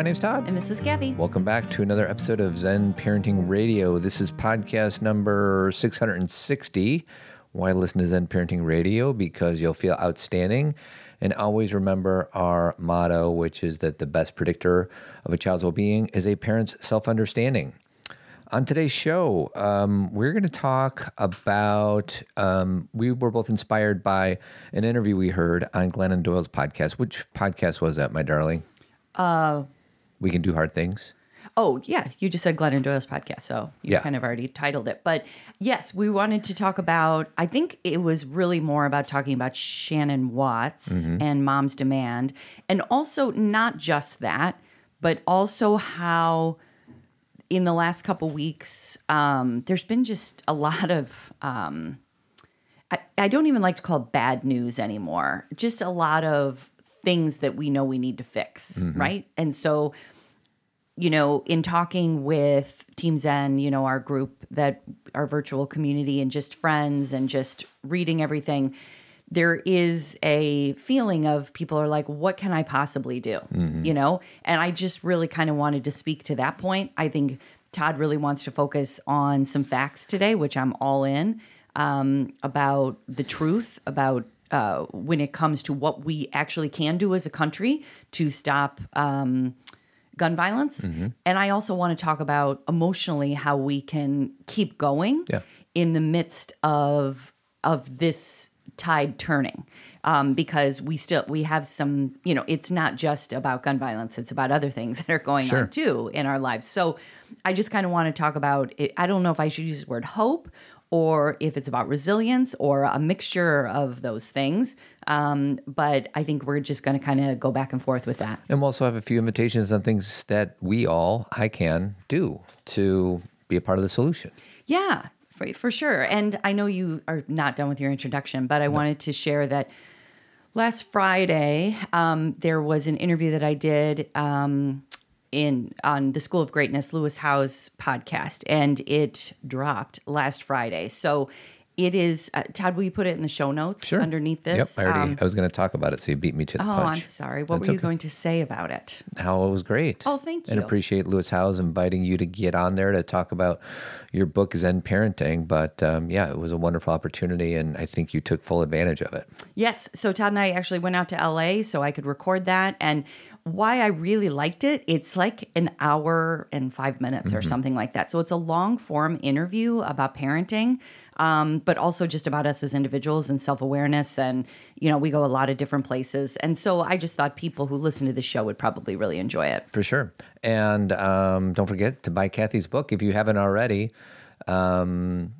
my name's Todd. And this is Kathy. Welcome back to another episode of Zen Parenting Radio. This is podcast number 660. Why listen to Zen Parenting Radio? Because you'll feel outstanding. And always remember our motto, which is that the best predictor of a child's well being is a parent's self understanding. On today's show, um, we're going to talk about. Um, we were both inspired by an interview we heard on Glennon Doyle's podcast. Which podcast was that, my darling? Uh, we can do hard things. Oh, yeah. You just said Glennon Doyle's podcast. So you Yeah. kind of already titled it. But yes, we wanted to talk about, I think it was really more about talking about Shannon Watts and Mom's Demand. And also, not just that, but also how in the last couple weeks, um, there's been just a lot of. Um, I, I don't even like to call it bad news anymore. Just a lot of things that we know we need to fix, right? And so, you know, in talking with Team Zen, you know, our group that our virtual community and just friends and just reading everything, there is a feeling of people are like, what can I possibly do? You know? And I just really kind of wanted to speak to that point. I think Todd really wants to focus on some facts today, which I'm all in, um, about the truth, about uh, when it comes to what we actually can do as a country to stop um, gun violence. And I also want to talk about emotionally how we can keep going Yeah. in the midst of of this tide turning. Um, because we still we have some, you know, it's not just about gun violence; it's about other things that are going Sure. on too in our lives. So, I just kind of want to talk about. It. I don't know if I should use the word hope or if it's about resilience or a mixture of those things. Um, but I think we're just going to kind of go back and forth with that. And we'll also have a few invitations on things that we all, I can, do to be a part of the solution. Yeah, for, for sure. And I know you are not done with your introduction, but I wanted to share that last Friday um, there was an interview that I did um, in on the School of Greatness Lewis Howes podcast, and it dropped last Friday. So it is. Uh, Todd, will you put it in the show notes Sure. underneath this? Yep, I already. Um, I was going to talk about it, so you beat me to the oh, punch. I'm sorry. What That's were you okay. going to say about it? How it was great. Oh, thank you. And appreciate Lewis Howes inviting you to get on there to talk about your book Zen Parenting. But um, yeah, it was a wonderful opportunity, and I think you took full advantage of it. Yes. So Todd and I actually went out to LA so I could record that. And why I really liked it, it's like an hour and five minutes or something like that. So it's a long form interview about parenting, um, but also just about us as individuals and self awareness. And, you know, we go a lot of different places. And so I just thought people who listen to the show would probably really enjoy it. For sure. And um, don't forget to buy Kathy's book if you haven't already. Um,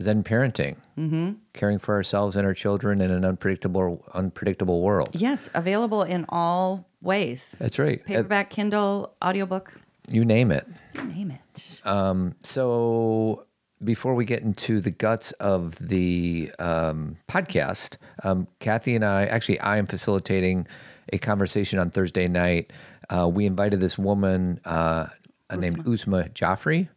Zen Parenting, mm-hmm. caring for ourselves and our children in an unpredictable, unpredictable world. Yes. Available in all ways That's right. Uh, paperback, Kindle, audiobook, you name it. you name it. So before we get into the guts of the um, podcast, um, Kathy and I actually I am facilitating a conversation on Thursday night. Uh, we invited this woman uh, named Usma Jaffrey,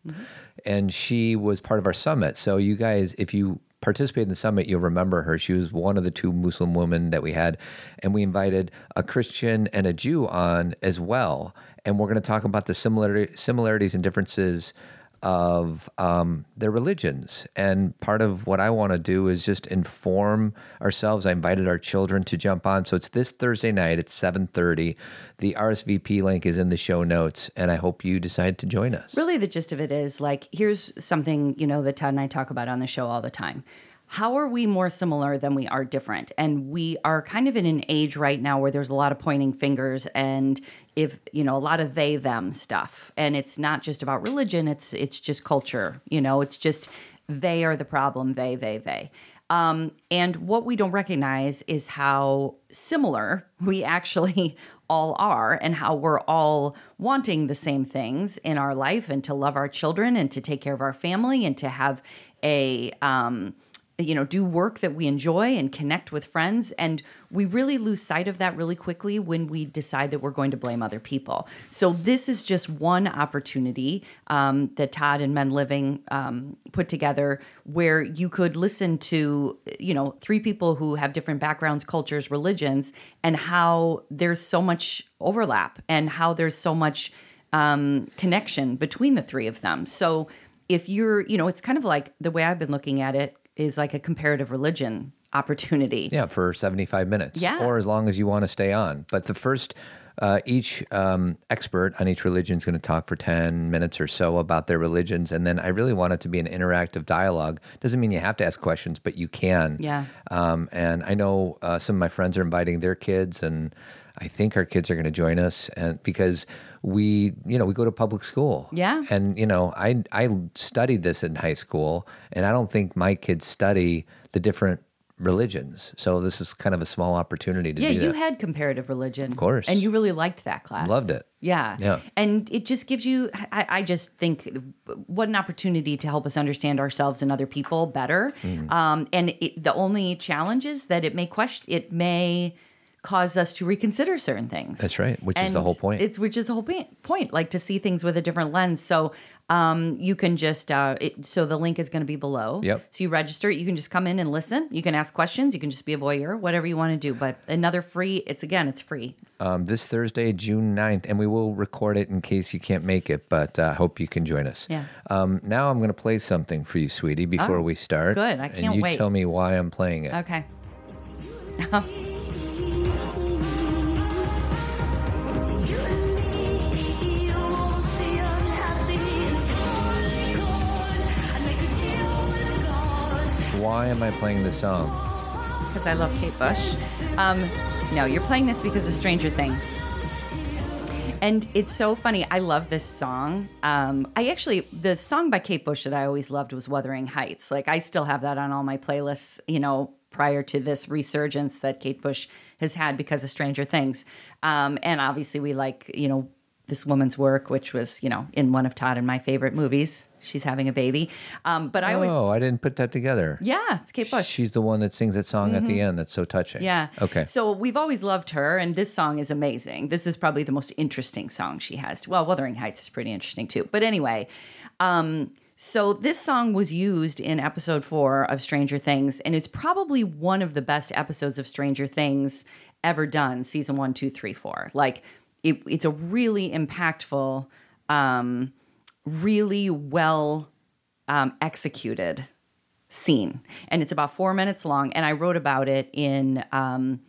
and she was part of our summit. So you guys, if you participate in the summit, you'll remember her. She was one of the two Muslim women that we had, and we invited a Christian and a Jew on as well. And we're going to talk about the similarity, similarities and differences of um, their religions. And part of what I want to do is just inform ourselves. I invited our children to jump on. So it's this Thursday night. It's 7.30. The RSVP link is in the show notes. And I hope you decide to join us. Really, the gist of it is like, here's something, you know, that Todd and I talk about on the show all the time. How are we more similar than we are different? And we are kind of in an age right now where there's a lot of pointing fingers and if, you know, a lot of they them stuff. And it's not just about religion, it's it's just culture, you know, it's just they are the problem, they, they, they. Um, and what we don't recognize is how similar we actually all are and how we're all wanting the same things in our life and to love our children and to take care of our family and to have a um, you know, do work that we enjoy and connect with friends. And we really lose sight of that really quickly when we decide that we're going to blame other people. So this is just one opportunity um, that Todd and Men Living um, put together where you could listen to, you know, three people who have different backgrounds, cultures, religions, and how there's so much overlap and how there's so much um, connection between the three of them. So if you're, you know, it's kind of like the way I've been looking at it is like a comparative religion opportunity. Yeah, for 75 minutes. Yeah. Or as long as you want to stay on. But the first, uh, each um, expert on each religion is going to talk for 10 minutes or so about their religions. And then I really want it to be an interactive dialogue. Doesn't mean you have to ask questions, but you can. Yeah. Um, and I know uh, some of my friends are inviting their kids, and I think our kids are going to join us. And because we, you know, we go to public school. Yeah. And you know, I I studied this in high school, and I don't think my kids study the different religions. So this is kind of a small opportunity to do. Yeah, you that. had comparative religion. Of course. And you really liked that class. Loved it. Yeah. Yeah. And it just gives you, I, I just think, what an opportunity to help us understand ourselves and other people better. Mm-hmm. Um, and it, the only challenge is that it may question, it may cause us to reconsider certain things. That's right, which is the whole point. It's which is the whole point, point, like to see things with a different lens. So um, you can just uh, it, so the link is going to be below. Yep. So you register. You can just come in and listen. You can ask questions. You can just be a voyeur, whatever you want to do. But another free. It's again, it's free. um, this Thursday, June 9th, and we will record it in case you can't make it, but I uh, hope you can join us. Yeah. Um, now I'm going to play something for you, sweetie, before Oh, we start. good. I can't you wait. tell me why I'm playing it. Okay. Why am I playing this song? Because I love Kate Bush. Um, no, you're playing this because of Stranger Things. And it's so funny. I love this song. Um, I actually, the song by Kate Bush that I always loved was Wuthering Heights. Like, I still have that on all my playlists, you know, prior to this resurgence that Kate Bush has had because of Stranger Things. Um, and obviously, we like, you know, this woman's work, which was, you know, in one of Todd and my favorite movies. She's having a baby. Um, but I always, Oh, I didn't put that together. yeah, it's Kate Bush. She's the one that sings that song at the end that's so touching. Mm-hmm. Yeah. Okay. So we've always loved her, and this song is amazing. This is probably the most interesting song she has. Well, Wuthering Heights is pretty interesting too. But anyway, um, so this song was used in episode four of Stranger Things, and it's probably one of the best episodes of Stranger Things ever done. Season one, two, three, four. Like it, it's a really impactful, um, really well um, executed scene, and it's about four minutes long. And I wrote about it in um,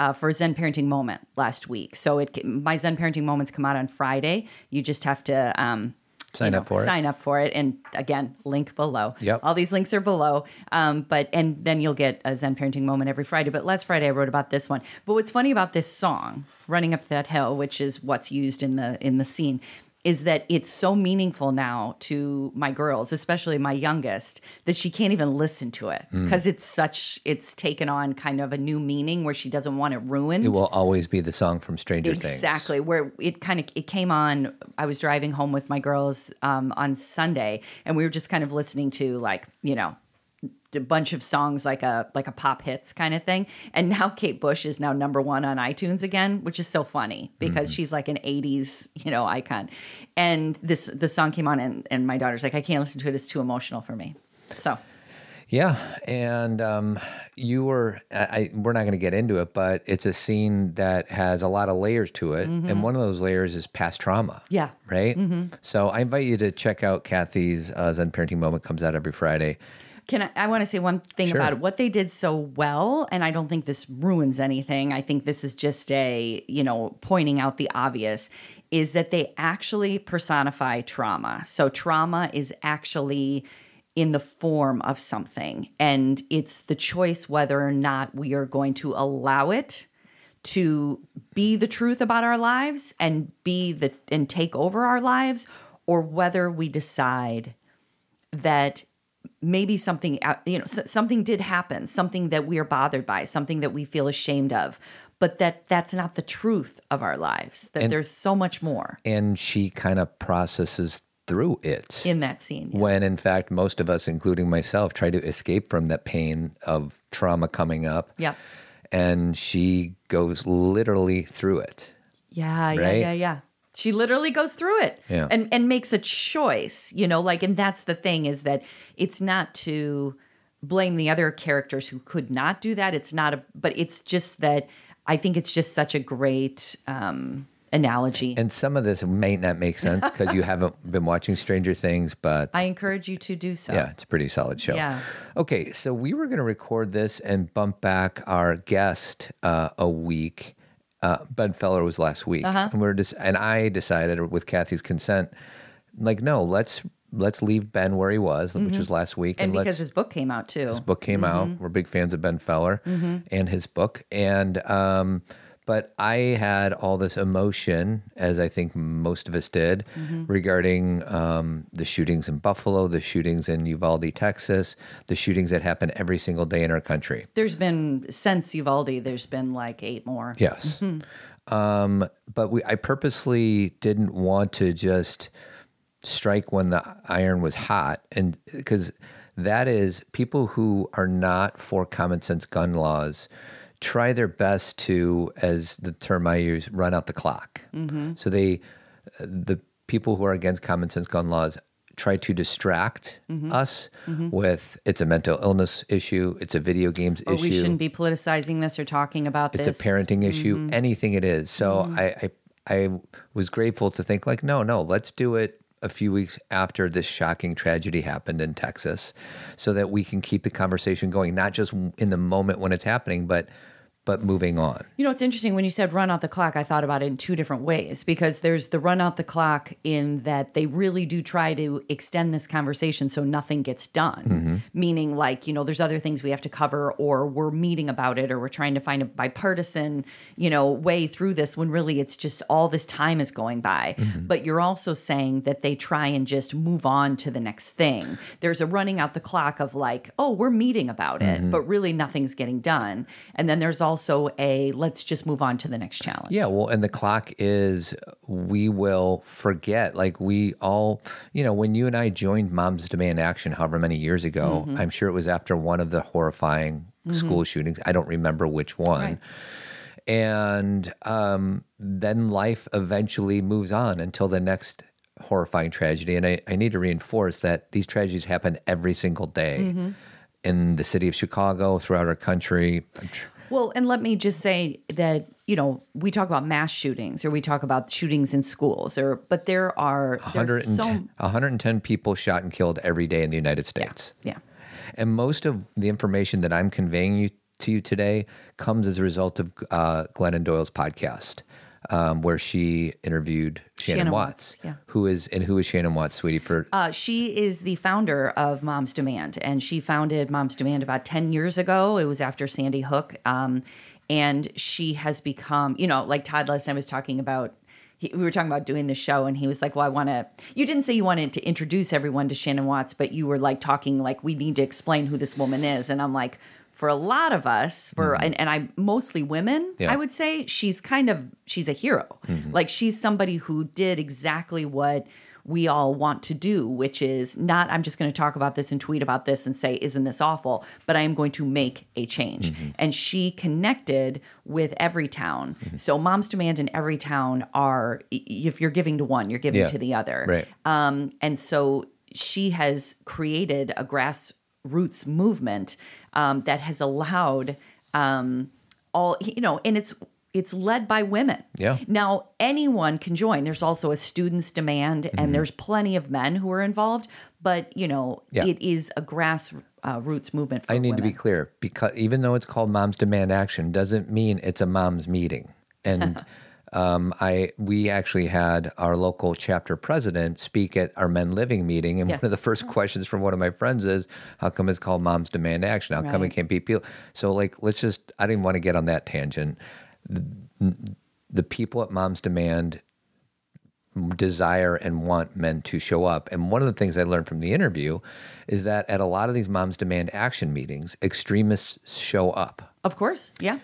uh, for Zen Parenting Moment last week. So it my Zen Parenting Moments come out on Friday. You just have to um, Sign you up for it. Sign up for it, and again, link below. Yep. All these links are below. Um, but and then you'll get a Zen Parenting Moment every Friday. But last Friday I wrote about this one. But what's funny about this song, "Running Up That Hill," which is what's used in the in the scene, is that it's so meaningful now to my girls, especially my youngest, that she can't even listen to it Mm. because it's such it's taken on kind of a new meaning where she doesn't want it ruined. It will always be the song from Stranger Things. Exactly. Where it kind of it came on. I was driving home with my girls um, on Sunday, and we were just kind of listening to like you know a bunch of songs like a like a pop hits kind of thing. And now Kate Bush is now number one on iTunes again, which is so funny because she's like an '80s you know icon. And this the song came on, and and my daughter's like, I can't listen to it; it's too emotional for me. So Yeah, and um, you were. I, we're not going to get into it, but it's a scene that has a lot of layers to it, and one of those layers is past trauma. Mm-hmm. Yeah. Right. So I invite you to check out Kathy's uh, Zen Parenting Moment. Comes out every Friday. Can I, I want to say one thing Sure. about it. What they did so well, and I don't think this ruins anything. I think this is just a, you know, pointing out the obvious, is that they actually personify trauma. So trauma is actually in the form of something, and it's the choice whether or not we are going to allow it to be the truth about our lives and be the and take over our lives, or whether we decide that maybe something you know something did happen something that we are bothered by something that we feel ashamed of but that that's not the truth of our lives that And- there's so much more and she kind of processes through it. in that scene. yeah. when in fact most of us including myself try to escape from that pain of trauma coming up Yep. and she goes literally through it Yeah, yeah, yeah, yeah. She literally goes through it Yeah. and and makes a choice, you know, like and that's the thing is that it's not to blame the other characters who could not do that. It's not a but it's just that I think it's just such a great um analogy. and some of this may not make sense because you haven't been watching stranger things but I encourage you to do so. yeah it's a pretty solid show Yeah. okay so we were going to record this and bump back our guest uh, a week uh, ben feller was last week Uh-huh. and we are just and i decided with kathy's consent like no let's let's leave ben where he was which was last week Mm-hmm. And let's because his book came out too. his book came Mm-hmm. out. We're big fans of Ben Feller and his book. And um, but I had all this emotion, as I think most of us did, Mm-hmm. regarding um, the shootings in Buffalo, the shootings in Uvalde, Texas, the shootings that happen every single day in our country. There's been since Uvalde, there's been like eight more. Yes. Mm-hmm. Um, but we, I purposely didn't want to just strike when the iron was hot, and because that is people who are not for common sense gun laws try their best to, as the term I use, run out the clock. So they, the people who are against common sense gun laws try to distract Mm-hmm. us with it's a mental illness issue, it's a video games Or issue we shouldn't be politicizing this or talking about it's this. It's a parenting issue Mm-hmm. anything it is so I, I i was grateful to think like no no let's do it a few weeks after this shocking tragedy happened in texas so that we can keep the conversation going not just in the moment when it's happening but but moving on You know, it's interesting when you said run out the clock, I thought about it in two different ways because there's the run out the clock in that they really do try to extend this conversation so nothing gets done. Mm-hmm. Meaning, like, you know, there's other things we have to cover or we're meeting about it or we're trying to find a bipartisan, you know, way through this when really it's just all this time is going by. Mm-hmm. But you're also saying that they try and just move on to the next thing. There's a running out the clock of like, oh, we're meeting about it, Mm-hmm. but really nothing's getting done. And then there's also a let's just move on to the next challenge. Yeah, well, and the clock is we will forget. Like we all, you know, when you and I joined Moms Demand Action, however many years ago, Mm-hmm. I'm sure it was after one of the horrifying school shootings. I don't remember which one. Right. And um, then life eventually moves on until the next horrifying tragedy. And I, I need to reinforce that these tragedies happen every single day Mm-hmm. in the city of Chicago, throughout our country. Well, and let me just say that, you know, we talk about mass shootings or we talk about shootings in schools or but there are 110, so 110 people shot and killed every day in the United States. yeah. And most of the information that I'm conveying you to you today comes as a result of uh, Glennon Doyle's podcast, um, where she interviewed Shannon, Shannon Watts, Watts, yeah. who is and who is Shannon Watts, sweetie? For Uh, she is the founder of Mom's Demand, and she founded Mom's Demand about 10 years ago. It was after Sandy Hook. Um, and she has become, you know, like Todd last time was talking about. He, we were talking about doing the show, and he was like, "Well, I want to." You didn't say you wanted to introduce everyone to Shannon Watts, but you were like talking like we need to explain who this woman is, and I'm like, for a lot of us, for mm-hmm. and, and I mostly women, Yeah. I would say she's kind of she's a hero. Mm-hmm. Like she's somebody who did exactly what we all want to do, which is not I'm just going to talk about this and tweet about this and say isn't this awful, but I am going to make a change. Mm-hmm. And she connected with every town. So Moms Demand in every town are if you're giving to one, you're giving Yeah. to the other. Right. Um, and so she has created a grassroots movement um, that has allowed um, all you know, and it's it's led by women. Yeah. Now anyone can join. There's also a students' demand, Mm-hmm. and there's plenty of men who are involved. But you know, Yeah. it is a grassroots uh, roots movement. For I need to be clear because even though it's called Moms Demand Action, doesn't mean it's a mom's meeting. And um, I we actually had our local chapter president speak at our Men Living meeting, and Yes. one of the first questions from one of my friends is, "How come it's called Moms Demand Action? How come it can't be people?" So like, let's just I didn't want to get on that tangent. The, the people at Moms Demand desire and want men to show up. And one of the things I learned from the interview is that at a lot of these moms demand action meetings, extremists show up. Of course, yeah.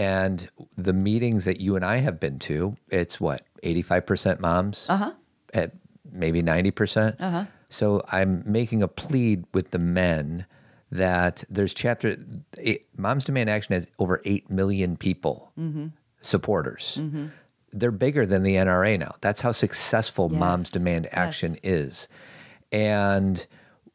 And the meetings that you and I have been to, it's what, 85% moms? Uh-huh. Eh, maybe 90%. percent uh-huh. So I'm making a plea with the men that there's chapter eight, Moms Demand Action has over 8 million people, mm-hmm. supporters. Mm-hmm. They're bigger than the NRA now. That's how successful Moms Demand Action Yes. is. And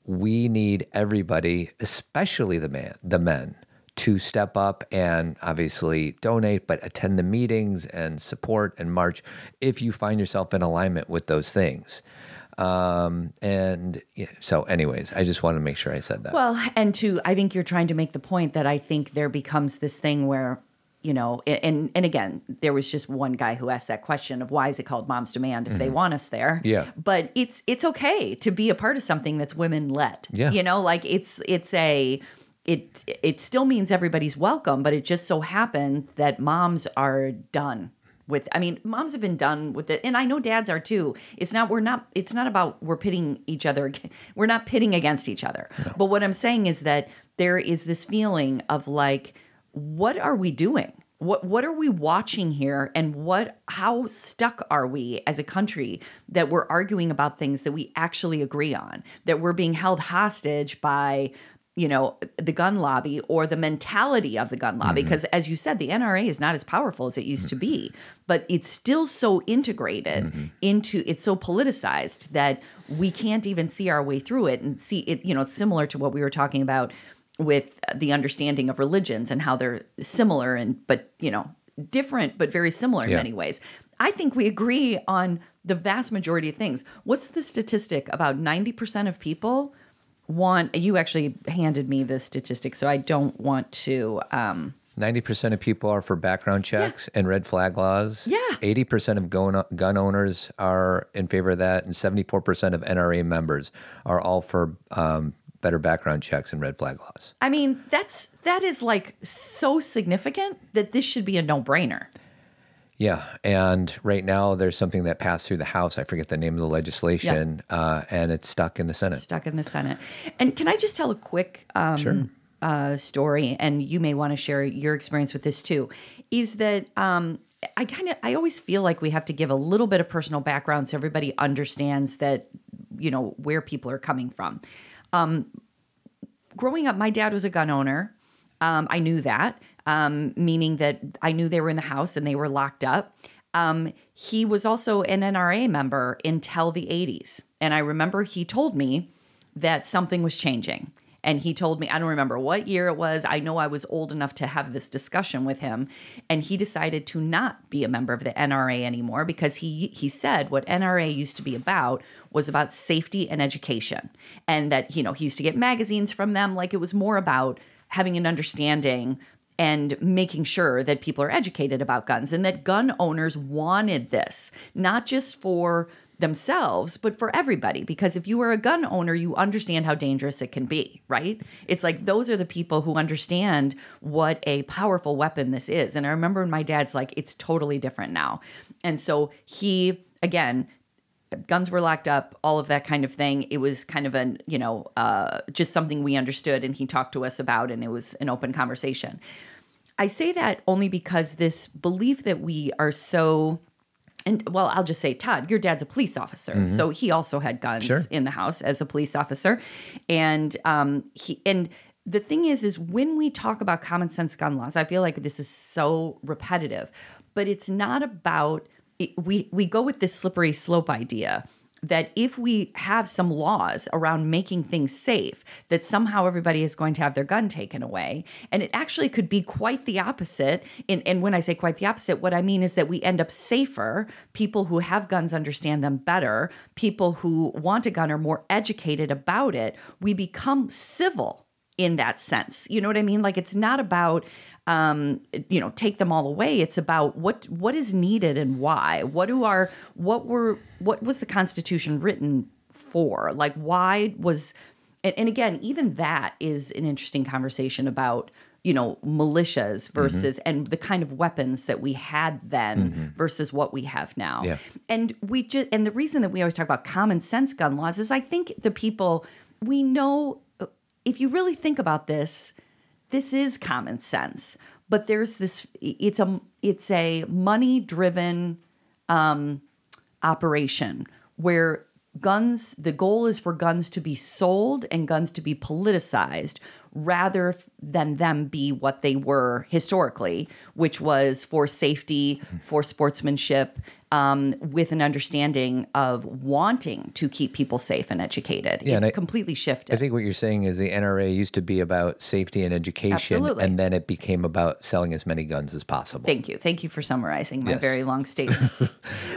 we need everybody, especially the man, the men, to step up and obviously donate, but attend the meetings and support and march if you find yourself in alignment with those things. Um, and yeah, so, anyways, I just wanted to make sure I said that. Well, and to I think you're trying to make the point that I think there becomes this thing where you know, and and again, there was just one guy who asked that question of why is it called Mom's Demand if they want us there? Mm-hmm. Yeah. but it's it's okay to be a part of something that's women led. Yeah. you know, like it's it's a it it still means everybody's welcome, but it just so happened that moms are done with I mean, moms have been done with it and I know dads are too. It's not we're not it's not about we're pitting each other we're not pitting against each other. But what I'm saying is that there is this feeling of like what are we doing? What what are we watching here and what how stuck are we as a country that we're arguing about things that we actually agree on? That we're being held hostage by you know the gun lobby or the mentality of the gun lobby mm-hmm. because as you said the NRA is not as powerful as it used to be mm-hmm. but it's still so integrated mm-hmm. into it's so politicized that we can't even see our way through it and see it you know it's similar to what we were talking about with the understanding of religions and how they're similar and but you know different but very similar in Yeah. many ways. I think we agree on the vast majority of things. What's the statistic? About 90% of people want you actually handed me the statistic so i don't want to um 90% of people are for background checks and red flag laws. Yeah. 80% of gun, gun owners are in favor of that, and 74% of NRA members are all for um, better background checks and red flag laws. i mean that's that is like so significant that this should be a no-brainer Yeah, and right now there's something that passed through the House. I forget the name of the legislation, uh, and it's stuck in the Senate. stuck in the Senate. And can I just tell a quick um, Sure. uh, story? And you may want to share your experience with this too. Is that um, I kind of I always feel like we have to give a little bit of personal background so everybody understands that you know where people are coming from. Um, growing up, my dad was a gun owner. Um, I knew that, um, meaning that I knew they were in the house and they were locked up. Um, he was also an NRA member until the 80s. And I remember he told me that something was changing. And he told me, I don't remember what year it was. I know I was old enough to have this discussion with him. And he decided to not be a member of the NRA anymore because he he said what NRA used to be about was about safety and education. And that, you know, he used to get magazines from them. Like it was more about having an understanding and making sure that people are educated about guns and that gun owners wanted this, not just for themselves, but for everybody. Because if you are a gun owner, you understand how dangerous it can be, right? It's like those are the people who understand what a powerful weapon this is. And I remember when my dad's like, it's totally different now. And so he, again, guns were locked up, all of that kind of thing. It was kind of an, you know, uh, just something we understood and he talked to us about, and it was an open conversation. I say that only because this belief that we are so, and well, I'll just say, Todd, your dad's a police officer, so he also had guns Sure. in the house as a police officer, and um, he and the thing is, is when we talk about common sense gun laws, I feel like this is so repetitive, but it's not about we we go with this slippery slope idea that if we have some laws around making things safe, that somehow everybody is going to have their gun taken away. And it actually could be quite the opposite. And, and when I say quite the opposite, what I mean is that we end up safer. People who have guns understand them better. People who want a gun are more educated about it. We become civil in that sense. You know what I mean? Like it's not about um you know take them all away. It's about what what is needed and why. What do our what were what was the constitution written for? Like why was and, and again even that is an interesting conversation about you know militias versus and the kind of weapons that we had then versus what we have now. Yeah. and we just and the reason that we always talk about common sense gun laws is i think the people we know if you really think about this this is common sense but there's this it's a it's a money driven um operation where guns the goal is for guns to be sold and guns to be politicized rather than them be what they were historically which was for safety for sportsmanship um, with an understanding of wanting to keep people safe and educated Yeah, it's I- completely shifted I think what you're saying is the NRA used to be about safety and education, Absolutely. and then it became about selling as many guns as possible. Thank you. Thank you for summarizing my Yes. very long statement.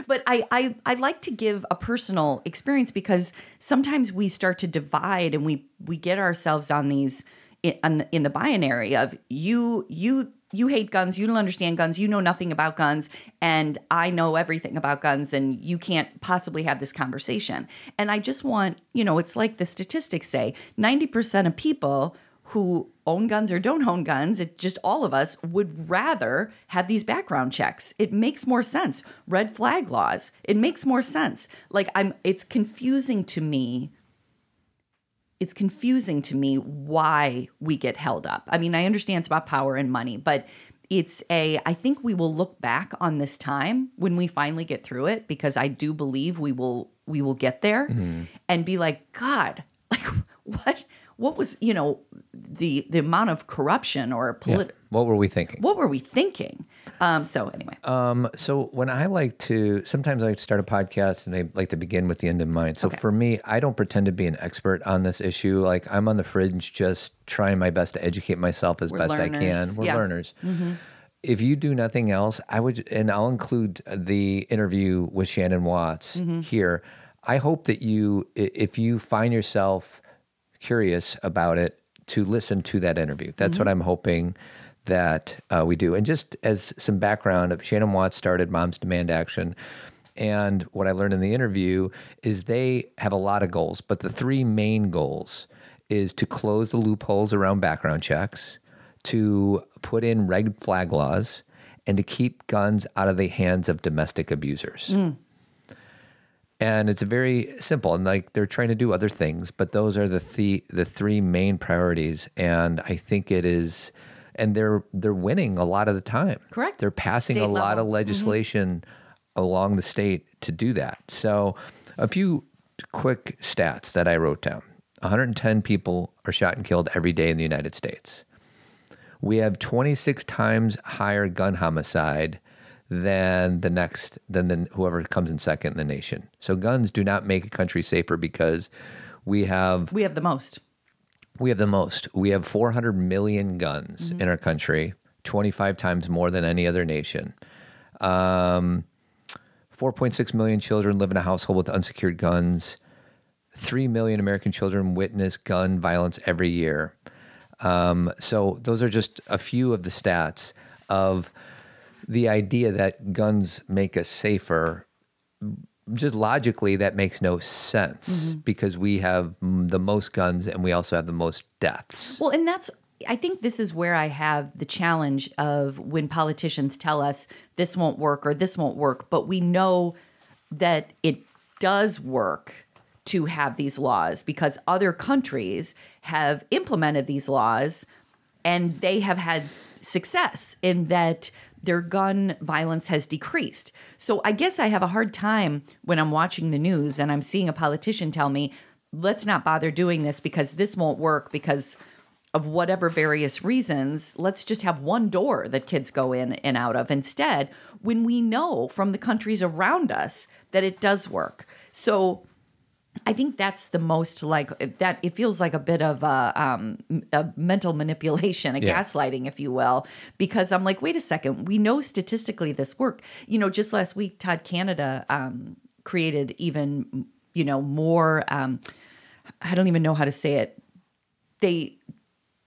but I, I I like to give a personal experience because sometimes we start to divide and we we get ourselves on these in, in the binary of you you you hate guns, you don't understand guns, you know nothing about guns, and I know everything about guns, and you can't possibly have this conversation. And I just want, you know, it's like the statistics say 90% of people who own guns or don't own guns, it just all of us would rather have these background checks. It makes more sense. Red flag laws. It makes more sense. Like I'm it's confusing to me. It's confusing to me why we get held up. I mean, I understand it's about power and money, but it's a I think we will look back on this time when we finally get through it because I do believe we will we will get there mm-hmm. and be like, God, like what what was, you know, the the amount of corruption or Yeah. What were we thinking? what were we thinking? Um, so anyway, um, So when I like to, sometimes I start a podcast and I like to begin with the end in mind. So Okay. for me, I don't pretend to be an expert on this issue. Like I'm on the fringe, just trying my best to educate myself as We're best I can. We're Yeah. learners. Mm-hmm. If you do nothing else, I would, and I'll include the interview with Shannon Watts mm-hmm. here. I hope that you, if you find yourself curious about it, to listen to that interview. That's what I'm hoping that uh, we do. And just as some background, of Shannon Watts started Moms Demand Action. And what I learned in the interview is they have a lot of goals, but the three main goals is to close the loopholes around background checks, to put in red flag laws, and to keep guns out of the hands of domestic abusers. And it's very simple, and like they're trying to do other things, but those are the the, the three main priorities. And I think it is, and they're they're winning a lot of the time. Correct. They're passing State a lot of mm-hmm. legislation along the state to do that. So, a few quick stats that I wrote down: 110 people are shot and killed every day in the United States. We have 26 times higher gun homicide than the next than the whoever comes in second in the nation. So guns do not make a country safer because we have we have the most. we have the most. We have 400 million guns in our country, 25 times more than any other nation. Um, 4.6 million children live in a household with unsecured guns. 3 million American children witness gun violence every year. Um, so, those are just a few of the stats of the idea that guns make us safer. Just logically, that makes no sense mm-hmm. because we have the most guns and we also have the most deaths. Well, and that's I think this is where I have the challenge of when politicians tell us this won't work or this won't work, but we know that it does work to have these laws because other countries have implemented these laws and they have had success in that their gun violence has decreased. So I guess I have a hard time when I'm watching the news and I'm seeing a politician tell me, let's not bother doing this because this won't work because of whatever various reasons. Let's just have one door that kids go in and out of instead when we know from the countries around us that it does work. So I think that's the most like that. It feels like a bit of a, um, a mental manipulation, a Yeah. gaslighting, if you will, because I'm like, wait a second, we know statistically this work. You know, just last week, Todd Canada um, created even, you know, more. Um, I don't even know how to say it. They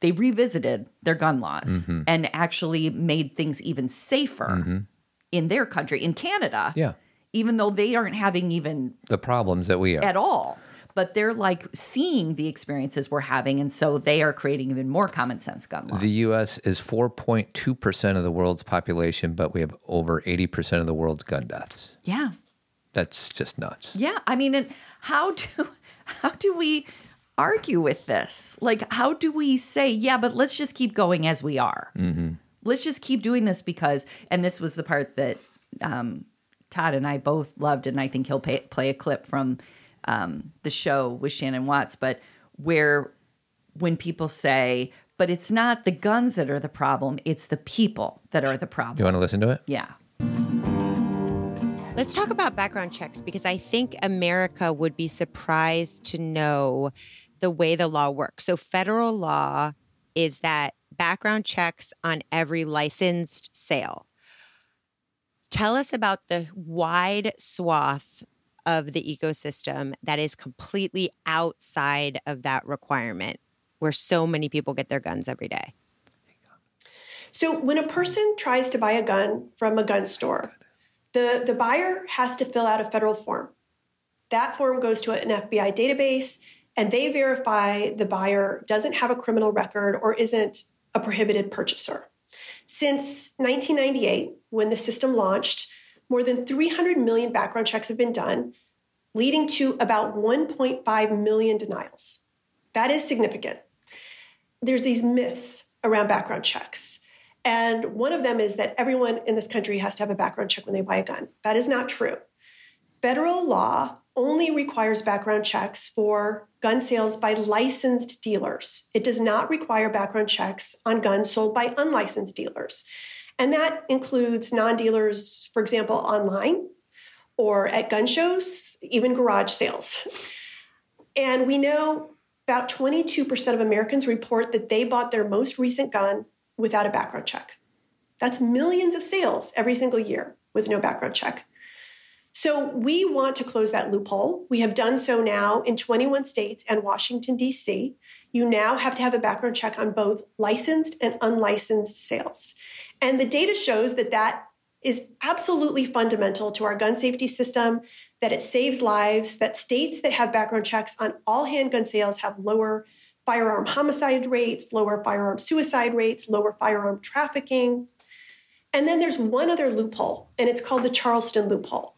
they revisited their gun laws Mm-hmm. and actually made things even safer in their country, in Canada. Yeah. Even though they aren't having even The problems that we are. at all. But they're like seeing the experiences we're having, and so they are creating even more common sense gun laws. The U.S. is 4.2% of the world's population, but we have over 80% of the world's gun deaths. yeah, That's just nuts. yeah. I mean, and how do how do we argue with this? Like, how do we say, yeah, but let's just keep going as we are. Let's just keep doing this because, and this was the part that um, Todd and I both loved, and I think he'll pay, play a clip from um, the show with Shannon Watts, but where when people say, but it's not the guns that are the problem, it's the people that are the problem. You want to listen to it? Yeah. Let's talk about background checks because I think America would be surprised to know the way the law works. So, federal law is that background checks on every licensed sale. Tell us about the wide swath of the ecosystem that is completely outside of that requirement, where so many people get their guns every day. So when a person tries to buy a gun from a gun store, the, the buyer has to fill out a federal form. That form goes to an FBI database and they verify the buyer doesn't have a criminal record or isn't a prohibited purchaser. Since 1998, when the system launched, more than 300 million background checks have been done, leading to about 1.5 million denials. That is significant. There's these myths around background checks. And one of them is that everyone in this country has to have a background check when they buy a gun. That is not true. Federal law only requires background checks for gun sales by licensed dealers. It does not require background checks on guns sold by unlicensed dealers. And that includes non dealers, for example, online or at gun shows, even garage sales. And we know about 22% of Americans report that they bought their most recent gun without a background check. That's millions of sales every single year with no background check. So we want to close that loophole. We have done so now in 21 states and Washington, D.C. You now have to have a background check on both licensed and unlicensed sales. And the data shows that that is absolutely fundamental to our gun safety system, that it saves lives, that states that have background checks on all handgun sales have lower firearm homicide rates, lower firearm suicide rates, lower firearm trafficking. And then there's one other loophole, and it's called the Charleston loophole.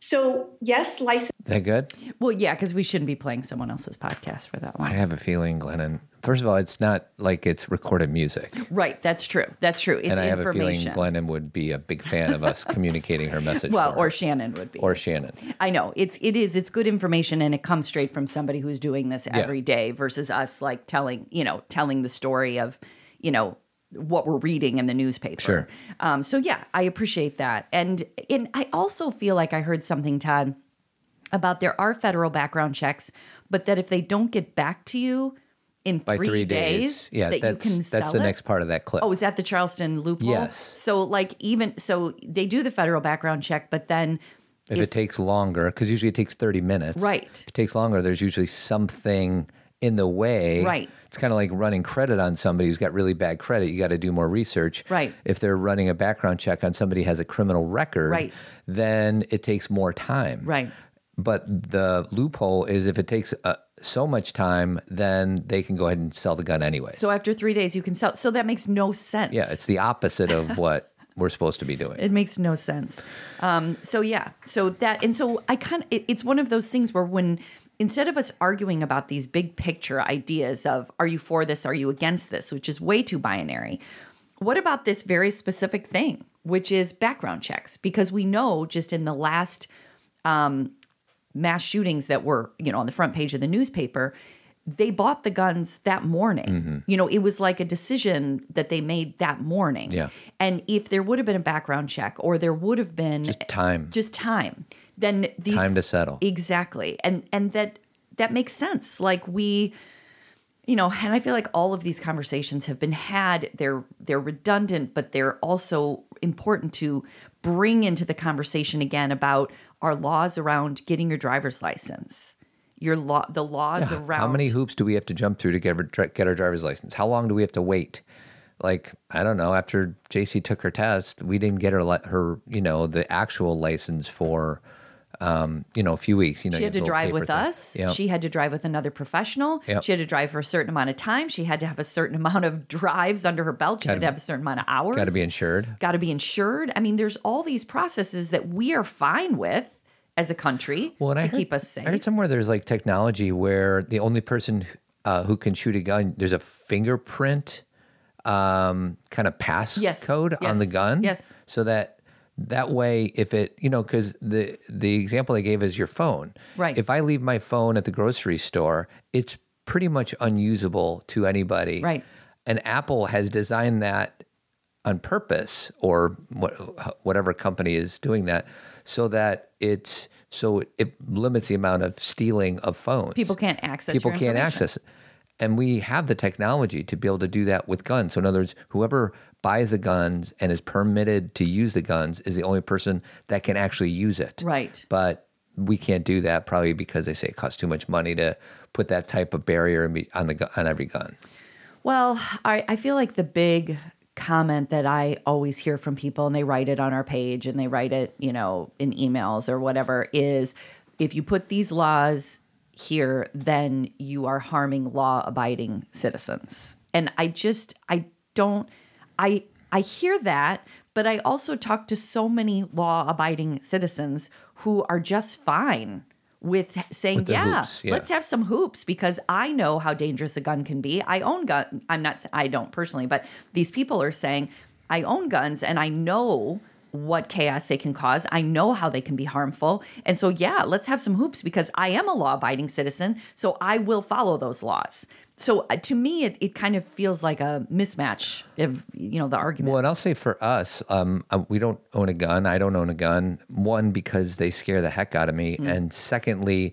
So, yes, license. That good? Well, yeah, because we shouldn't be playing someone else's podcast for that one. I have a feeling, Glennon. First of all, it's not like it's recorded music. Right. That's true. That's true. It's and I have a feeling information. Glennon would be a big fan of us communicating her message. well, for or her. Shannon would be. or Shannon. I know it's it is it's good information and it comes straight from somebody who's doing this every day versus us like telling you know telling the story of you know what we're reading in the newspaper. Sure. Um, so yeah, I appreciate that, and and I also feel like I heard something, Todd, about there are federal background checks, but that if they don't get back to you in By three, three, days. Yeah, that that's you can that's the it? next part of that clip. Oh, is that the Charleston loophole? Yes. So like even so they do the federal background check, but then if, it takes longer, because usually it takes 30 minutes. Right. If it takes longer, there's usually something in the way. Right. It's kind of like running credit on somebody who's got really bad credit. You got to do more research. Right. If they're running a background check on somebody who has a criminal record, Right. then it takes more time. right. But the loophole is if it takes uh, so much time, then they can go ahead and sell the gun anyway. So after three days, you can sell. So that makes no sense. yeah, it's the opposite of what we're supposed to be doing. it makes no sense. Um, so yeah, so that and so I kind of it, it's one of those things where when instead of us arguing about these big picture ideas of are you for this, are you against this, which is way too binary. What about this very specific thing, which is background checks? Because we know just in the last um, mass shootings that were, you know, on the front page of the newspaper, they bought the guns that morning. Mm-hmm. You know, it was like a decision that they made that morning. Yeah. And if there would have been a background check or there would have been Just time. just time, then these Time to settle. Exactly. And and that that makes sense. Like we you know, and I feel like all of these conversations have been had. They're they're redundant, but they're also important to bring into the conversation again about our laws around getting your driver's license. Your law, the laws around How many hoops do we have to jump through to get, our- get our driver's license? How long do we have to wait? Like I don't know. After JC took her test, we didn't get her her you know the actual license for um, you know a few weeks. You know, She had to drive with thing. us. Yep. She had to drive with another professional. Yep. She had to drive for a certain amount of time. She had to have a certain amount of drives under her belt. She had Gotta to have a certain amount of hours. Got to be insured. Got to be insured. I mean, there's all these processes that we are fine with as a country Well, to I heard, keep us safe. I heard somewhere there's like technology where the only person uh, who can shoot a gun, there's a fingerprint um, kind of pass Yes, code on the gun. yes. So that That way, if it, you know, because the the example they gave is your phone. Right. If I leave my phone at the grocery store, it's pretty much unusable to anybody. Right. And Apple has designed that on purpose, or what, whatever company is doing that, so that it's so it limits the amount of stealing of phones. People can't access People can't access it. And we have the technology to be able to do that with guns. So in other words, whoever buys the guns and is permitted to use the guns is the only person that can actually use it. Right. But we can't do that probably because they say it costs too much money to put that type of barrier on the on every gun. Well, I, I feel like the big comment that I always hear from people, and they write it on our page and they write it, you know, in emails or whatever, is if you put these laws here, then you are harming law abiding citizens. And I just, I don't, I, I hear that, but I also talk to so many law abiding citizens who are just fine with saying, With yeah, hoops, yeah. let's have some hoops because I know how dangerous a gun can be. I own gun. I'm not. I don't personally, but these people are saying I own guns and I know what chaos they can cause. I know how they can be harmful. And so, yeah, let's have some hoops because I am a law abiding citizen. So I will follow those laws. So uh, to me, it, it kind of feels like a mismatch of, you know, the argument. Well, and I'll say for us, um, uh, we don't own a gun. I don't own a gun. One, because they scare the heck out of me. Mm. And secondly,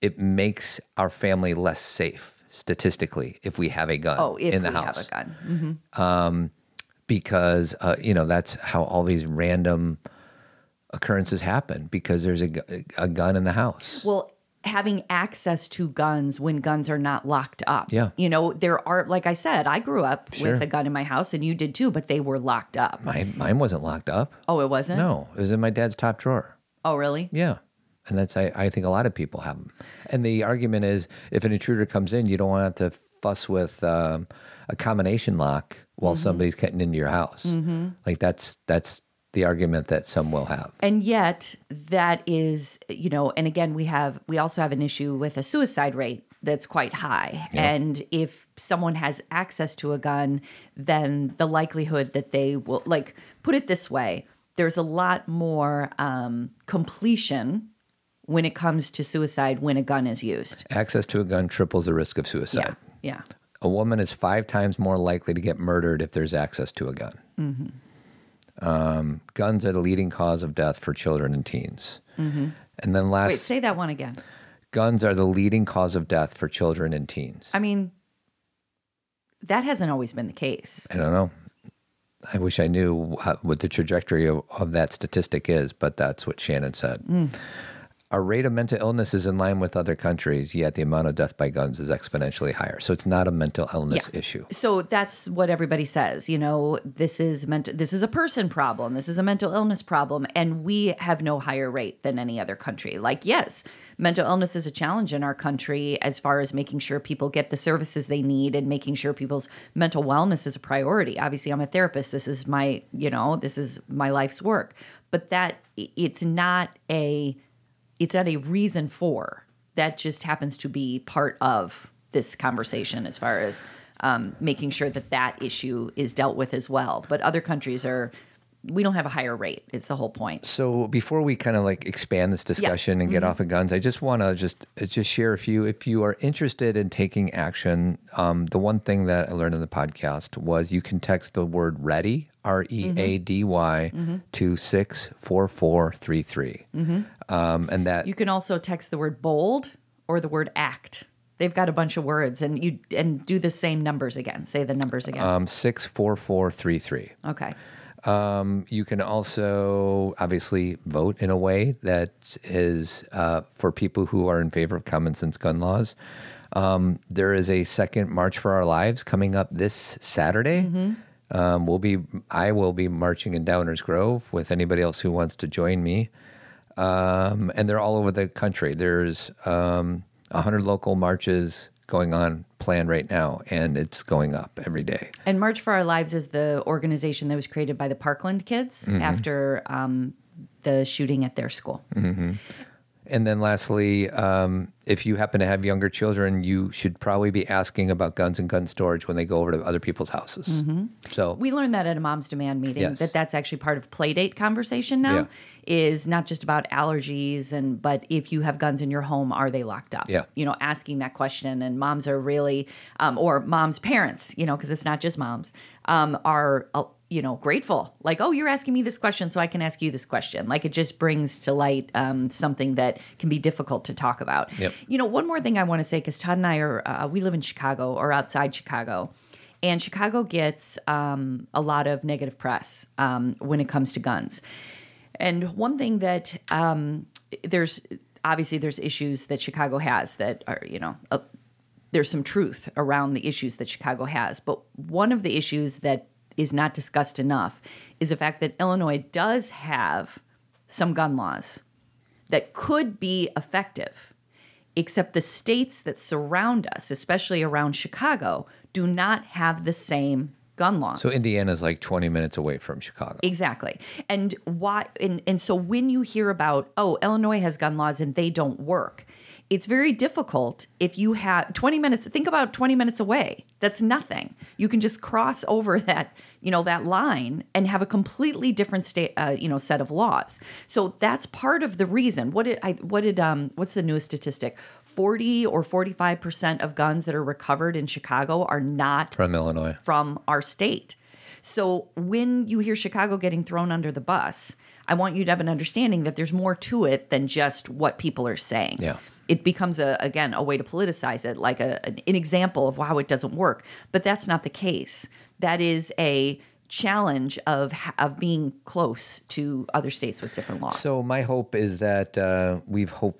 it makes our family less safe statistically if we have a gun oh, if in the we house. have a gun. Because uh, you know that's how all these random occurrences happen because there's a, a gun in the house. Well, having access to guns when guns are not locked up. Yeah. You know, there are, like I said, I grew up Sure. with a gun in my house and you did too, but they were locked up. Mine, mine wasn't locked up. Oh, it wasn't? No, it was in my dad's top drawer. Oh, really? Yeah. And that's, I, I think a lot of people have them. And the argument is if an intruder comes in, you don't want to have to fuss with um, a combination lock while Mm-hmm. somebody's getting into your house. Like that's, that's the argument that some will have. And yet, that is, you know, and again, we have, we also have an issue with a suicide rate that's quite high. And if someone has access to a gun, then the likelihood that they will, like, put it this way, there's a lot more um, completion when it comes to suicide when a gun is used. Access to a gun triples the risk of suicide. Yeah. Yeah. A woman is five times more likely to get murdered if there's access to a gun. Mm-hmm. Um, guns are the leading cause of death for children and teens. Mm-hmm. And then last, Wait, say that one again. guns are the leading cause of death for children and teens. I mean, that hasn't always been the case. I don't know. I wish I knew how, what the trajectory of, of that statistic is, but that's what Shannon said. Mm. Our rate of mental illness is in line with other countries, yet the amount of death by guns is exponentially higher. So it's not a mental illness Yeah. issue. So that's what everybody says. You know, this is mental. This is a person problem. This is a mental illness problem, and we have no higher rate than any other country. Like, yes, mental illness is a challenge in our country as far as making sure people get the services they need and making sure people's mental wellness is a priority. Obviously, I'm a therapist. This is my, you know, this is my life's work. But that it's not a it's not a reason for. That just happens to be part of this conversation as far as um, making sure that that issue is dealt with as well. But other countries are we don't have a higher rate is the whole point. So before we kind of like expand this discussion and get off of guns, I just want to just uh, just share a few. If you are interested in taking action, um, the one thing that I learned in the podcast was you can text the word "ready" R E A D Y to six four four three three, um, and that you can also text the word bold or the word act. They've got a bunch of words and you and do the same numbers again. Say the numbers again. Um, six four four three three. okay Um, you can also obviously vote in a way that is uh, for people who are in favor of common sense gun laws. Um, there is a second March for Our Lives coming up this Saturday. Um, we'll be, I will be marching in Downers Grove with anybody else who wants to join me. Um, and they're all over the country. There's um, 100 local marches going on plan right now, and it's going up every day. And March for Our Lives is the organization that was created by the Parkland kids Mm-hmm. after um, the shooting at their school. And then lastly, um, if you happen to have younger children, you should probably be asking about guns and gun storage when they go over to other people's houses. So We learned that at a mom's demand meeting Yes. that that's actually part of playdate conversation now Yeah. is not just about allergies and but if you have guns in your home are they locked up Yeah. you know asking that question and moms are really um, or moms parents you know because it's not just moms um, are uh, you know grateful like oh you're asking me this question so I can ask you this question like it just brings to light um, something that can be difficult to talk about Yep. you know one more thing I want to say because Todd and I are uh, we live in Chicago or outside Chicago and Chicago gets um, a lot of negative press um, when it comes to guns. And one thing that um, there's obviously there's issues that Chicago has that are you know uh, there's some truth around the issues that Chicago has, but one of the issues that is not discussed enough is the fact that Illinois does have some gun laws that could be effective except the states that surround us, especially around Chicago, do not have the same gun laws. so Indiana's like 20 minutes away from Chicago. Exactly. And why and, and so when you hear about, oh, Illinois has gun laws and they don't work, it's very difficult if you have 20 minutes think about 20 minutes away. That's nothing. You can just cross over that, you know, that line and have a completely different state uh, you know, set of laws. So that's part of the reason. What did I what did um what's the newest statistic? 40 or 45% of guns that are recovered in Chicago are not From Illinois. from our state. So when you hear Chicago getting thrown under the bus, I want you to have an understanding that there's more to it than just what people are saying. Yeah. It becomes a again a way to politicize it, like a, an, an example of how it doesn't work. But that's not the case. That is a challenge of of being close to other states with different laws. So my hope is that uh, we've hope.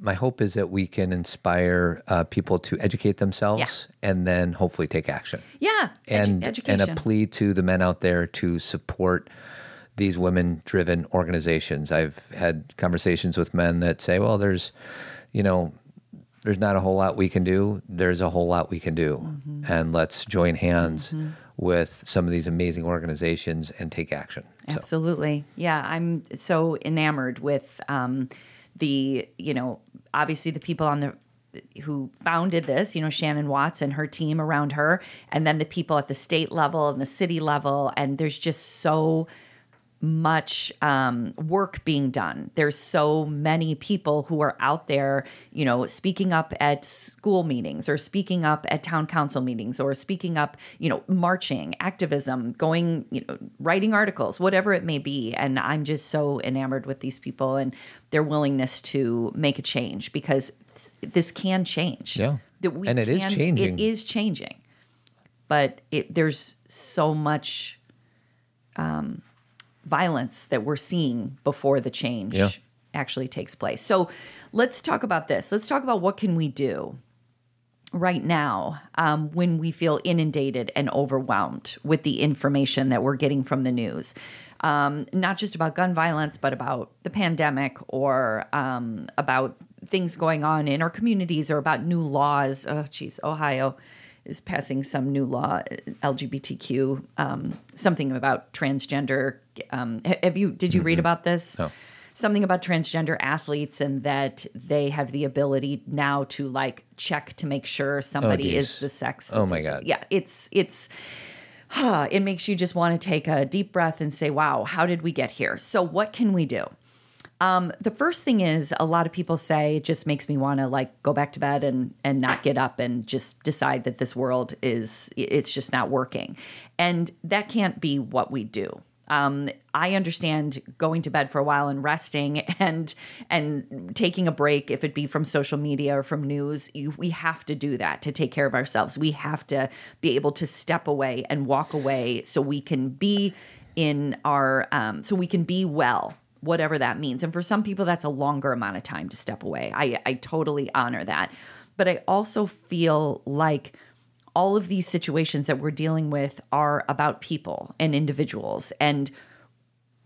My hope is that we can inspire uh, people to educate themselves and then hopefully take action. yeah, edu- and education. and a plea to the men out there to support these women-driven organizations. I've had conversations with men that say, "Well, there's, you know, there's not a whole lot we can do. There's a whole lot we can do, Mm-hmm. and let's join hands with some of these amazing organizations and take action." So, Absolutely. Yeah, I'm so enamored with um, the, you know, obviously the people on the who founded this, you know, Shannon Watts and her team around her, and then the people at the state level and the city level, and there's just so much um, work being done. There's so many people who are out there, you know, speaking up at school meetings or speaking up at town council meetings or speaking up, you know, marching, activism, going, you know, writing articles, whatever it may be. And I'm just so enamored with these people and their willingness to make a change because this can change. Yeah. That we And it is can- changing. It is changing. But it, there's so much violence that we're seeing before the change Yeah. actually takes place. So let's talk about this. Let's talk about what can we do right now um, when we feel inundated and overwhelmed with the information that we're getting from the news. Um, not just about gun violence, but about the pandemic or um, about things going on in our communities or about new laws. Oh, geez, Ohio is passing some new law, LGBTQ, um, something about transgender. Um, have you? Did you read about this? No. Something about transgender athletes and that they have the ability now to like check to make sure somebody geez. is the sex. Oh, my. God. Yeah, it's it's. Huh, It makes you just want to take a deep breath and say, "Wow, how did we get here?" So, what can we do? Um, the first thing is a lot of people say it just makes me want to like go back to bed and and not get up and just decide that this world is it's just not working, and that can't be what we do. Um, I understand going to bed for a while and resting and and taking a break, if it be from social media or from news. You, we have to do that to take care of ourselves. We have to be able to step away and walk away so we can be in our um, so we can be well whatever that means. And for some people, that's a longer amount of time to step away. I, I totally honor that. But I also feel like all of these situations that we're dealing with are about people and individuals. And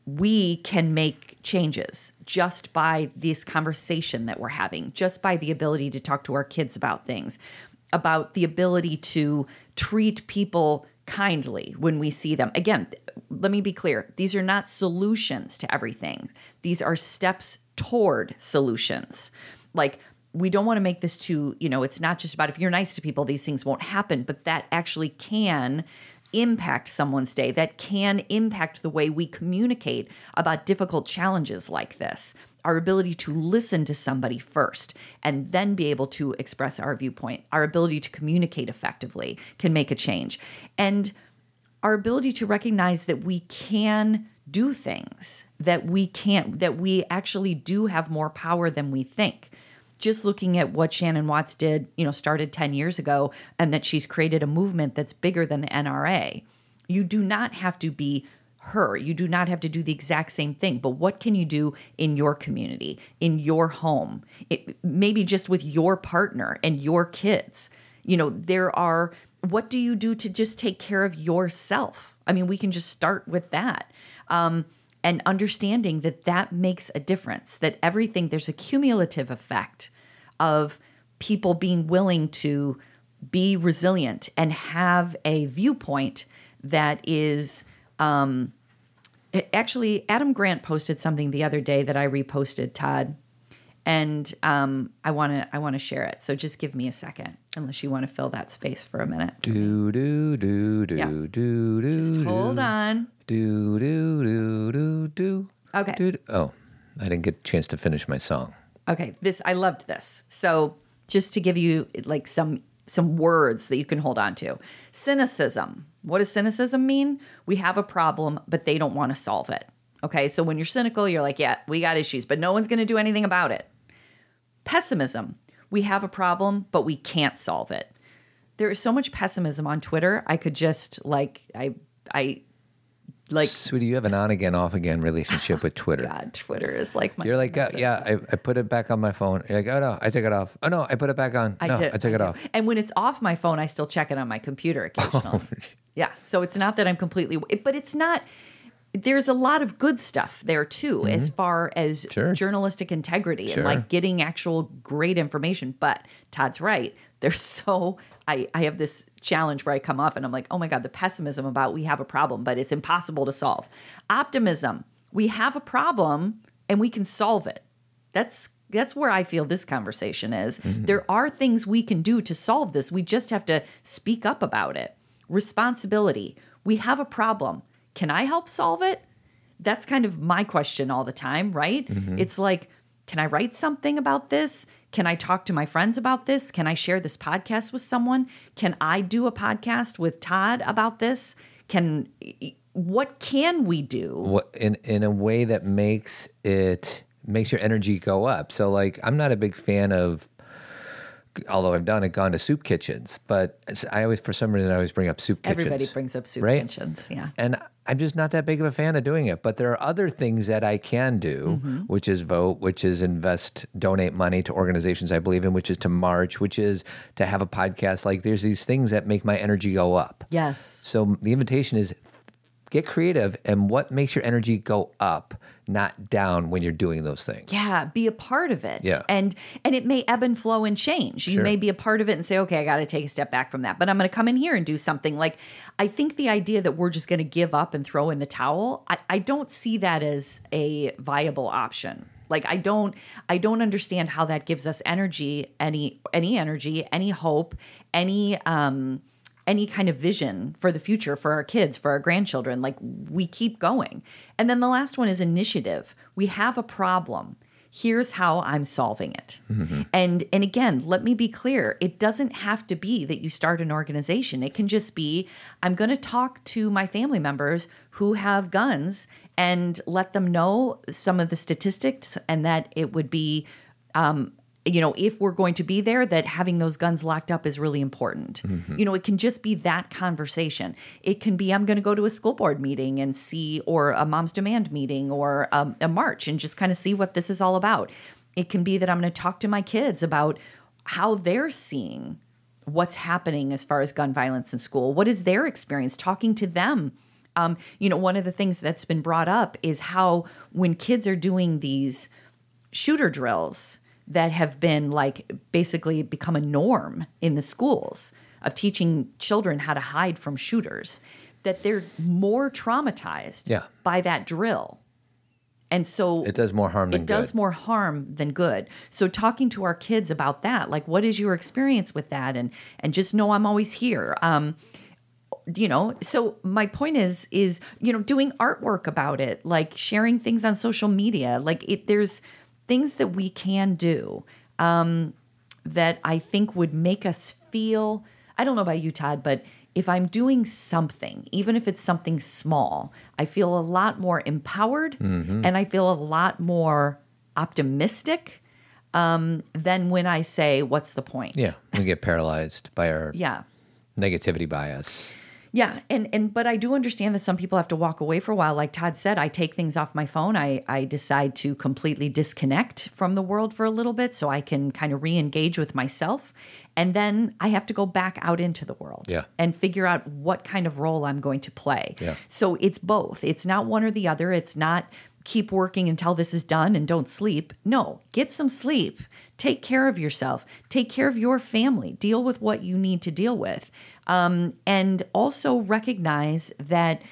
we can make changes just by this conversation that we're having, just by the ability to talk to our kids about things, about the ability to treat people kindly when we see them. Again, let me be clear these are not solutions to everything, these are steps toward solutions. Like, we don't want to make this too, you know, it's not just about if you're nice to people, these things won't happen, but that actually can impact someone's day, that can impact the way we communicate about difficult challenges like this. Our ability to listen to somebody first and then be able to express our viewpoint, our ability to communicate effectively can make a change. And our ability to recognize that we can do things that we can't that we actually do have more power than we think just looking at what Shannon Watts did, you know, started 10 years ago and that she's created a movement that's bigger than the NRA. You do not have to be her. You do not have to do the exact same thing, but what can you do in your community, in your home? It, maybe just with your partner and your kids. You know, there are what do you do to just take care of yourself? I mean, we can just start with that. Um, and understanding that that makes a difference, that everything, there's a cumulative effect of people being willing to be resilient and have a viewpoint that is. Um, actually, Adam Grant posted something the other day that I reposted, Todd, and um, I want to I want to share it. So just give me a second, unless you want to fill that space for a minute. Do do do do Yeah. do do. Just hold do. on. Do do do do do. Okay. Do, do. Oh, I didn't get a chance to finish my song. Okay, this I loved this. So just to give you like some some words that you can hold on to. Cynicism. What does cynicism mean? We have a problem, but they don't want to solve it. Okay, so when you're cynical, you're like, yeah, we got issues, but no one's going to do anything about it. Pessimism. We have a problem, but we can't solve it. There is so much pessimism on Twitter. I could just like I I like Sweetie, you have an on again, off again relationship with Twitter. God, Twitter is like my You're like, uh, yeah, I, I put it back on my phone. You're like, oh no, I took it off. Oh no, I put it back on. I no, did. I took it do. off. Oh, And when it's off my phone, I still check it on my computer occasionally. yeah. So it's not that I'm completely, but it's not. There's a lot of good stuff there too, as far as Mm-hmm. Sure. journalistic integrity Sure. and like getting actual great information. But Todd's right. There's so I I have this challenge where I come off and I'm like, oh my god, the pessimism about we have a problem, but it's impossible to solve. Optimism, we have a problem and we can solve it. That's that's where I feel this conversation is. There are things we can do to solve this. We just have to speak up about it. Responsibility. We have a problem. Can I help solve it? That's kind of my question all the time, right? Mm-hmm. It's like, can I write something about this? Can I talk to my friends about this? Can I share this podcast with someone? Can I do a podcast with Todd about this? Can what can we do? what in in a way that makes it makes your energy go up. So like I'm not a big fan of although I've done it gone to soup kitchens, but I always for some reason I always bring up soup kitchens. Everybody brings up soup right? kitchens, yeah. And I'm just not that big of a fan of doing it. But there are other things that I can do, Mm-hmm. which is vote, which is invest, donate money to organizations I believe in, which is to march, which is to have a podcast. Like there's these things that make my energy go up. Yes. So the invitation is get creative and what makes your energy go up, not down when you're doing those things. yeah be a part of it. Yeah. and and it may ebb and flow and change. You may be a part of it and say okay i got to take a step back from that but i'm going to come in here and do something. Like i think the idea that we're just going to give up and throw in the towel I, I don't see that as a viable option. Like i don't i don't understand how that gives us energy any any energy any hope any um any kind of vision for the future for our kids, for our grandchildren. Like we keep going. And then the last one is initiative. We have a problem. Here's how I'm solving it. Mm-hmm. And and again, let me be clear, it doesn't have to be that you start an organization. It can just be I'm going to talk to my family members who have guns and let them know some of the statistics and that it would be um, you know, if we're going to be there, that having those guns locked up is really important. You know, it can just be that conversation. It can be, I'm going to go to a school board meeting and see, or a mom's demand meeting, or a, a march and just kind of see what this is all about. It can be that I'm going to talk to my kids about how they're seeing what's happening as far as gun violence in school. What is their experience? Talking to them. Um, you know, one of the things that's been brought up is how when kids are doing these shooter drills that have been like basically become a norm in the schools of teaching children how to hide from shooters that they're more traumatized Yeah. by that drill And so It does more harm than it does more harm than good. So talking to our kids about that, like what is your experience with that and and just know I'm always here. Um you know, so my point is is you know doing artwork about it, like sharing things on social media. Like it there's things that we can do um that I think would make us feel I don't know about you Todd, but if I'm doing something, even if it's something small, I feel a lot more empowered and I feel a lot more optimistic um, than when I say, What's the point? Yeah, we get paralyzed by our Yeah. negativity bias. Yeah, and and but I do understand that some people have to walk away for a while. Like Todd said, I take things off my phone. I I decide to completely disconnect from the world for a little bit so I can kind of re-engage with myself. And then I have to go back out into the world Yeah. and figure out what kind of role I'm going to play. Yeah. So it's both. It's not one or the other. It's not keep working until this is done and don't sleep. No, get some sleep. Take care of yourself. Take care of your family. Deal with what you need to deal with. Um, and also recognize that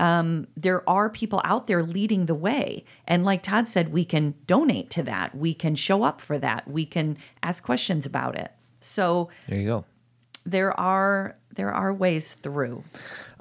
um, there are people out there leading the way. And like Todd said, we can donate to that. We can show up for that. We can ask questions about it. So There you go. there are there are ways through.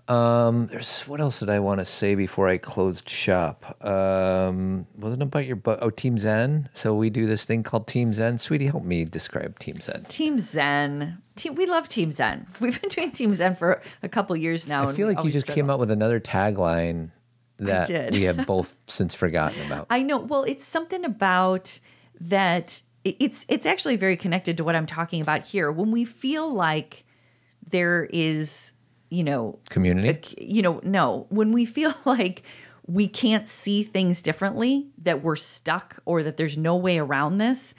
Um, there's what else did I want to say before I closed shop? Um, wasn't it about your book? Oh, Team Zen. So we do this thing called Team Zen. Sweetie, help me describe Team Zen. Team Zen. Team, we love Team Zen. We've been doing Team Zen for a couple years now. I feel like you just came struggle. up with another tagline that we have both since forgotten about. I know. Well, it's something about that. It- It's it's actually very connected to what I'm talking about here. When we feel like there is, you know, Community. you know, no, when we feel like we can't see things differently, that we're stuck or that there's no way around this,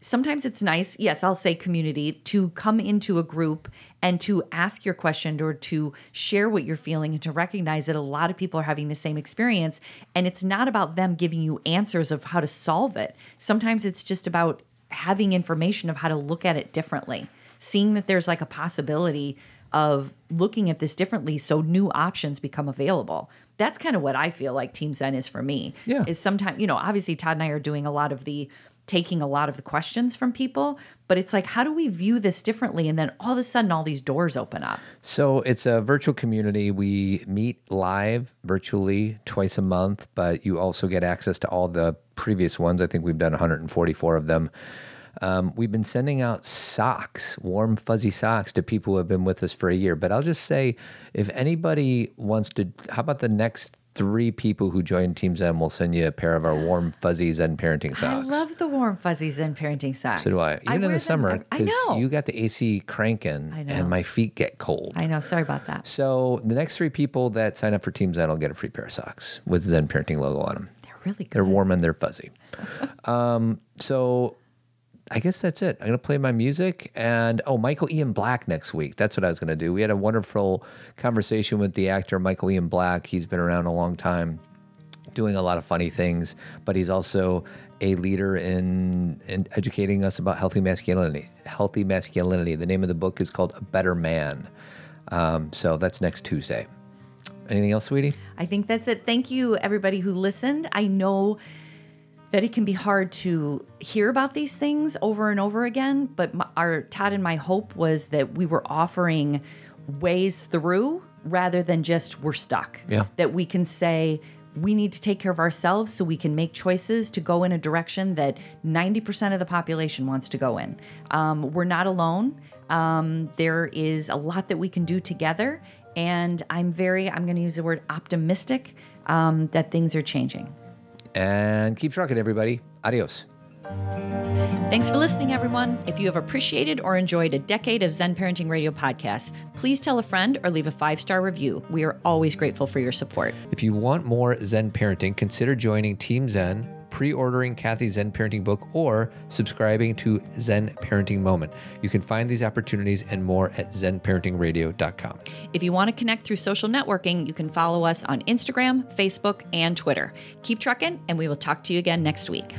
sometimes it's nice, yes, I'll say community, to come into a group and to ask your question or to share what you're feeling and to recognize that a lot of people are having the same experience. And it's not about them giving you answers of how to solve it. Sometimes it's just about having information of how to look at it differently, seeing that there's like a possibility of looking at this differently so new options become available. That's kind of what I feel like Team Zen is for me. Yeah. Is sometimes, you know, obviously Todd and I are doing a lot of the taking a lot of the questions from people, but it's like, how do we view this differently? And then all of a sudden, all these doors open up. So it's a virtual community. We meet live virtually twice a month, but you also get access to all the previous ones. I think we've done 144 of them. Um, we've been sending out socks, warm, fuzzy socks to people who have been with us for a year. But I'll just say if anybody wants to, how about the next three people who join Team Zen? We'll send you a pair of our warm, fuzzy Zen parenting socks. I love the warm fuzzies and parenting socks. So do I. Even in the them- summer, I, I because know. you got the AC cranking and my feet get cold. I know. Sorry about that. So the next three people that sign up for Team Zen will get a free pair of socks with Zen Parenting logo on them. They're really good. They're warm and they're fuzzy. um, so I guess that's it. I'm gonna play my music and oh, Michael Ian Black next week. That's what I was gonna do. We had a wonderful conversation with the actor Michael Ian Black. He's been around a long time, doing a lot of funny things, but he's also a leader in, in educating us about healthy masculinity. Healthy masculinity. The name of the book is called A Better Man. Um, so that's next Tuesday. Anything else, sweetie? I think that's it. Thank you, everybody who listened. I know that it can be hard to hear about these things over and over again, but my, our Todd and my hope was that we were offering ways through rather than just we're stuck. Yeah. That we can say we need to take care of ourselves so we can make choices to go in a direction that 90% of the population wants to go in. Um, we're not alone. Um, there is a lot that we can do together. And I'm very, I'm going to use the word optimistic um, that things are changing. And keep trucking, everybody. Adios. Thanks for listening, everyone. If you have appreciated or enjoyed a decade of Zen Parenting Radio podcasts, please tell a friend or leave a five star review. We are always grateful for your support. If you want more Zen parenting, consider joining Team Zen, pre ordering Cathy's Zen parenting book, or subscribing to Zen Parenting Moment. You can find these opportunities and more at zenparentingradio.com. If you want to connect through social networking, you can follow us on Instagram, Facebook, and Twitter. Keep trucking, and we will talk to you again next week.